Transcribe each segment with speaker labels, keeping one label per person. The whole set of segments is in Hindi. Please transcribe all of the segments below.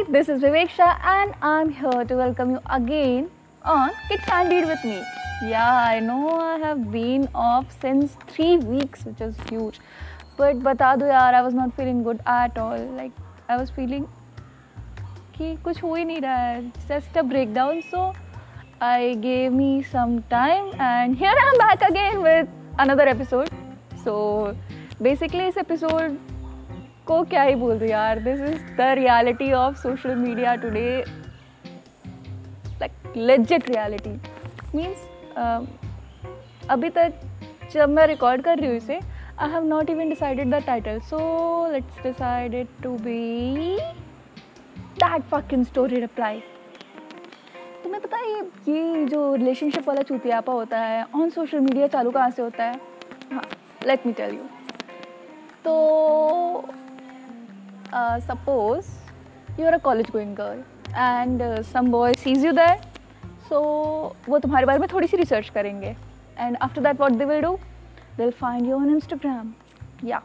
Speaker 1: Hi, this is Viveksha and I'm here to welcome you again on Get Candid with me. Yeah, I know I have been off since three weeks, which is huge. But बता दो यार, I was not feeling good at all. Like I was feeling कि कुछ हो ही नहीं रहा है, just a breakdown. So I gave me some time and here I'm back again with another episode. So basically इस episode को क्या ही बोल दूँ यार this is the reality of social media today like legit reality means अभी तक जब मैं रिकॉर्ड कर रही हूँ इसे I have not even decided the title so let's decided to be that fucking story reply तुम्हें पता है ये जो रिलेशनशिप वाला चूतियापा होता है ऑन सोशल मीडिया चालू कहाँ से होता है? हाँ लेट मी टेल यू तो uh, suppose you're a college going girl and uh, some boy sees you there so वो तुम्हारे बारे में थोड़ी सी रिसर्च करेंगे and after that what will do they will find you on Instagram या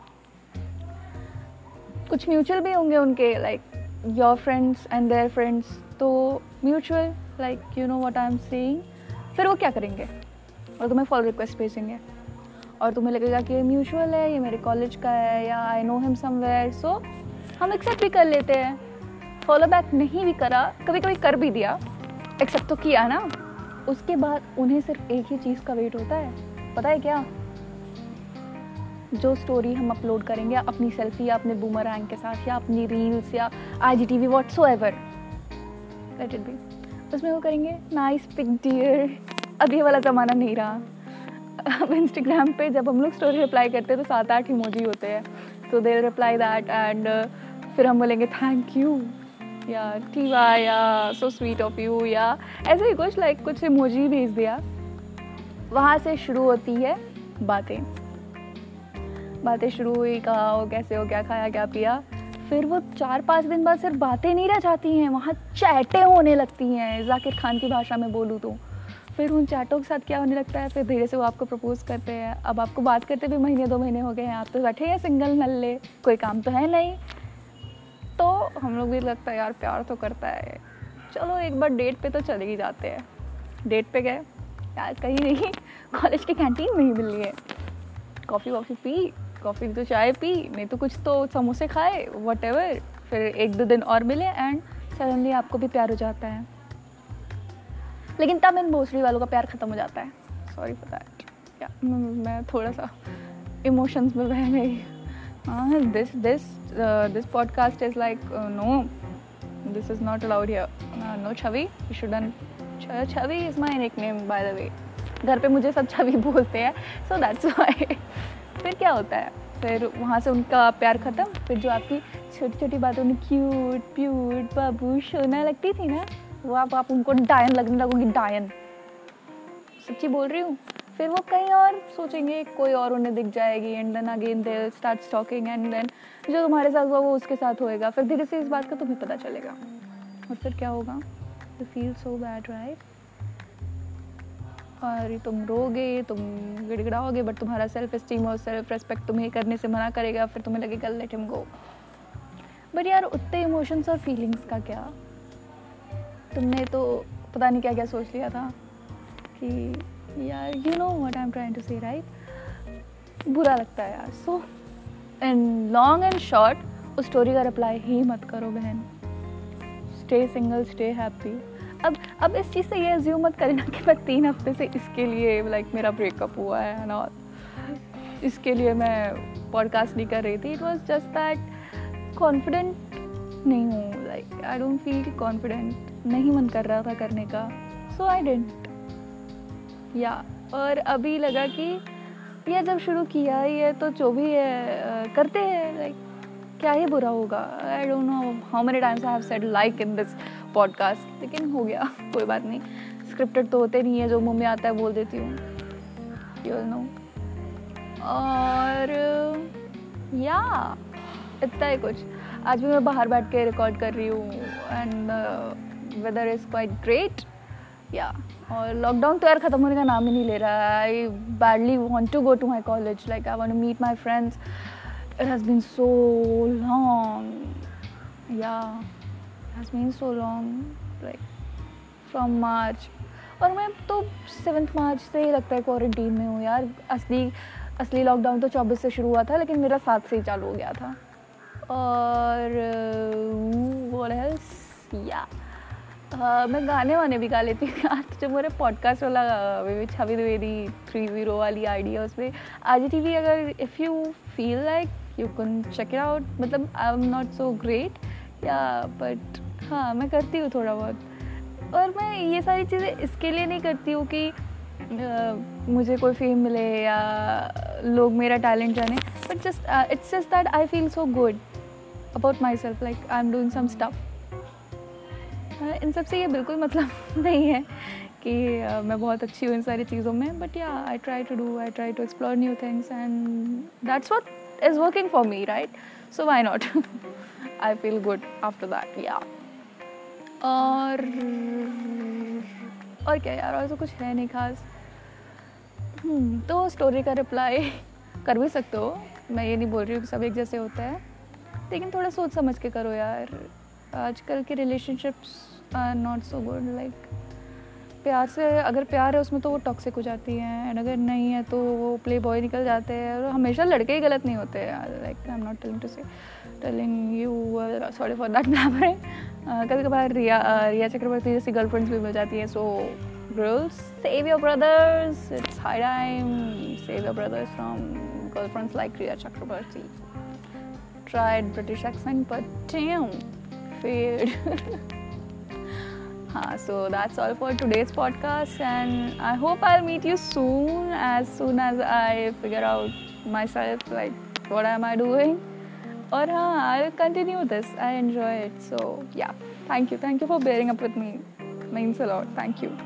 Speaker 1: कुछ म्यूचुअल भी होंगे उनके like your friends and their friends तो mutual like you know what I am seeing फिर वो क्या करेंगे? और तुम्हें फॉलो रिक्वेस्ट भेजेंगे। और तुम्हें लगेगा कि ये म्यूचुअल है ये मेरे कॉलेज का है या I know him somewhere so हम एक्सेप्ट भी कर लेते हैं। फॉलो बैक नहीं भी करा कभी कभी कर भी दिया। एक्सेप्ट तो किया ना। उसके बाद उन्हें सिर्फ़ एक ही चीज़ का वेट होता है। पता है क्या? जो स्टोरी हम अपलोड करेंगे अपनी सेल्फी या अपने बूमर के साथ, या अपनी रील्स या I G T V whatsoever let it be उसमें वो करेंगे नाइस पिक डियर ये वाला ज़माना नहीं रहा। अब इंस्टाग्राम पे जब हम लोग स्टोरी रिप्लाई करते हैं तो सात आठ इमोजी होते हैं। तो दे रिप्लाई दैट एंड फिर हम बोलेंगे थैंक यू या टी वाई या सो स्वीट ऑफ़ यू या, ऐसे ही कुछ लाइक कुछ इमोजी भेज दिया। वहाँ से शुरू होती है बातें। बातें शुरू हुई, कहा हो कैसे हो, क्या खाया, क्या पिया? फिर वो चार पाँच दिन बाद सिर्फ़ बातें नहीं रह जाती हैं, वहाँ चैटें होने लगती हैं। जाकिर खान की भाषा में बोलूँ तो। फिर उन चैटों के साथ क्या होने लगता है? फिर धीरे से वो आपको प्रपोज करते हैं। अब आपको बात करते भी महीने, दो महीने हो गए हैं। आप तो बैठे हैं सिंगल नल्ले। कोई काम तो है नहीं। तो हम लोग भी लगता है यार प्यार तो करता है। चलो, एक बार डेट पे तो चले ही जाते हैं। डेट पे गए। यार, कहीं नहीं। कॉलेज की कैंटीन में ही मिल है कॉफ़ी वॉफ़ी पी। कॉफ़ी तो चाय पी। नहीं तो कुछ तो समोसे खाए वट फिर एक दो दिन और मिले एंड सडनली आपको भी प्यार हो जाता है। लेकिन तब इन भोसड़ी वालों का प्यार ख़त्म हो जाता है। सॉरी फॉर दैट मैं थोड़ा सा इमोशंस में बह गई। This this this podcast is like no this is not allowed here no Chhavi you shouldn't Chhavi is my nickname by the way घर पे मुझे सब छवि बोलते हैं सो दैट्स वाई फिर क्या होता है? फिर वहाँ से उनका प्यार ख़त्म, फिर जो आपकी छोटी छोटी बातों में क्यूट प्यूट बाबू सोना लगती थी ना, वो आप आप उनको डायन लगने लगोगी, डायन। सच्ची बोल रही हूँ? फिर वो कहीं और सोचेंगे, कोई और उन्हें दिख जाएगी and then again they start stalking and then जो तुम्हारे साथ हुआ वो उसके साथ होएगा। फिर धीरे से इस बात का तुम्हें पता चलेगा। और फिर क्या होगा? You feel so bad right और तुम रोगे, तुम गिड़गिड़ाओगे बट तुम्हारा सेल्फ स्टीम और सेल्फ रेस्पेक्ट तुम्हें करने से मना करेगा। फिर तुम्हें लगेगा लेट हिम गो बट यार, उतने इमोशंस और फीलिंग्स का क्या? तुमने तो पता नहीं क्या क्या सोच लिया था कि यार you know what I am trying to say right बुरा लगता है यार। So in long and short उस स्टोरी का रिप्लाई ही मत करो बहन। स्टे सिंगल स्टे हैप्पी अब अब इस चीज़ से ये एज्यूम मत करना कि मैं तीन हफ़्ते से इसके लिए लाइक मेरा ब्रेकअप हुआ है ना? इसके लिए मैं पॉडकास्ट नहीं कर रही थी। It was just that confident नहीं हूँ। Like I don't feel confident नहीं मन कर रहा था करने का। सो आई डेंट या, और अभी लगा कि ये जब शुरू किया, ये तो जो भी है करते हैं लाइक क्या ही बुरा होगा? I don't know how many times I have said like in this podcast लेकिन हो गया, कोई बात नहीं। स्क्रिप्टेड तो होते नहीं है, जो मुँह में आता है, बोल देती हूँ। यू नो और, या, इतना ही कुछ। आज भी मैं बाहर बैठ के रिकॉर्ड कर रही हूँ and weather is quite great या और लॉकडाउन तो यार ख़त्म होने का नाम ही नहीं ले रहा है। I badly want to go to my college like I want meet my friends it has been so long या has been so long like from March और मैं तो सेवन्थ मार्च से ही लगता है क्वारंटीन में हूँ यार। असली असली लॉकडाउन तो चौबीस से शुरू हुआ था, लेकिन मेरा सात से ही चालू हो गया था। और या Uh, मैं गाने वाने भी गा लेती हूँ। तो जब मेरे पॉडकास्ट वाला छवि द्विवेदी थ्री ज़ीरो वाली आइडिया उसमें आज टी वी अगर if you feel like you can check it out मतलब I am not so great या बट हाँ मैं करती हूँ थोड़ा बहुत। और मैं ये सारी चीज़ें इसके लिए नहीं करती हूँ कि मुझे कोई फेम मिले या लोग मेरा टैलेंट जाने but just it's just that I feel so good about myself like I am doing some stuff in सबसे ये बिल्कुल मतलब नहीं है कि मैं बहुत अच्छी हूँ इन सारी चीज़ों में बट या I try to do I try to explore new things and that's what is working for me right so why not I feel good after that या और और क्या यार और तो कुछ है नहीं खास। hmm, तो स्टोरी का रिप्लाई कर भी सकते हो। मैं ये नहीं बोल रही हूँ कि सब एक जैसे होते हैं लेकिन थोड़ा सोच समझ के करो यार। आजकल के relationships are not so good like प्यार से अगर प्यार है, उसमें तो वो टॉक्सिक हो जाती हैं एंड अगर नहीं है तो वो प्ले बॉय निकल जाते हैं, और हमेशा लड़के ही गलत नहीं होते like I am not telling to say telling you sorry for that glamour कभी कभार रिया रिया चक्रवर्ती जैसी गर्लफ्रेंड्स भी मिल जाती हैं सो save your brothers, it's high time, save your brothers from girlfriends like Riya Chakrabarti tried British accent, but damn failed. so that's all for today's podcast, and I hope I'll meet you soon as soon as I figure out myself like what am I doing. Or I'll continue this. I enjoy it. So yeah, thank you. Thank you for bearing up with me. Means a lot. Thank you.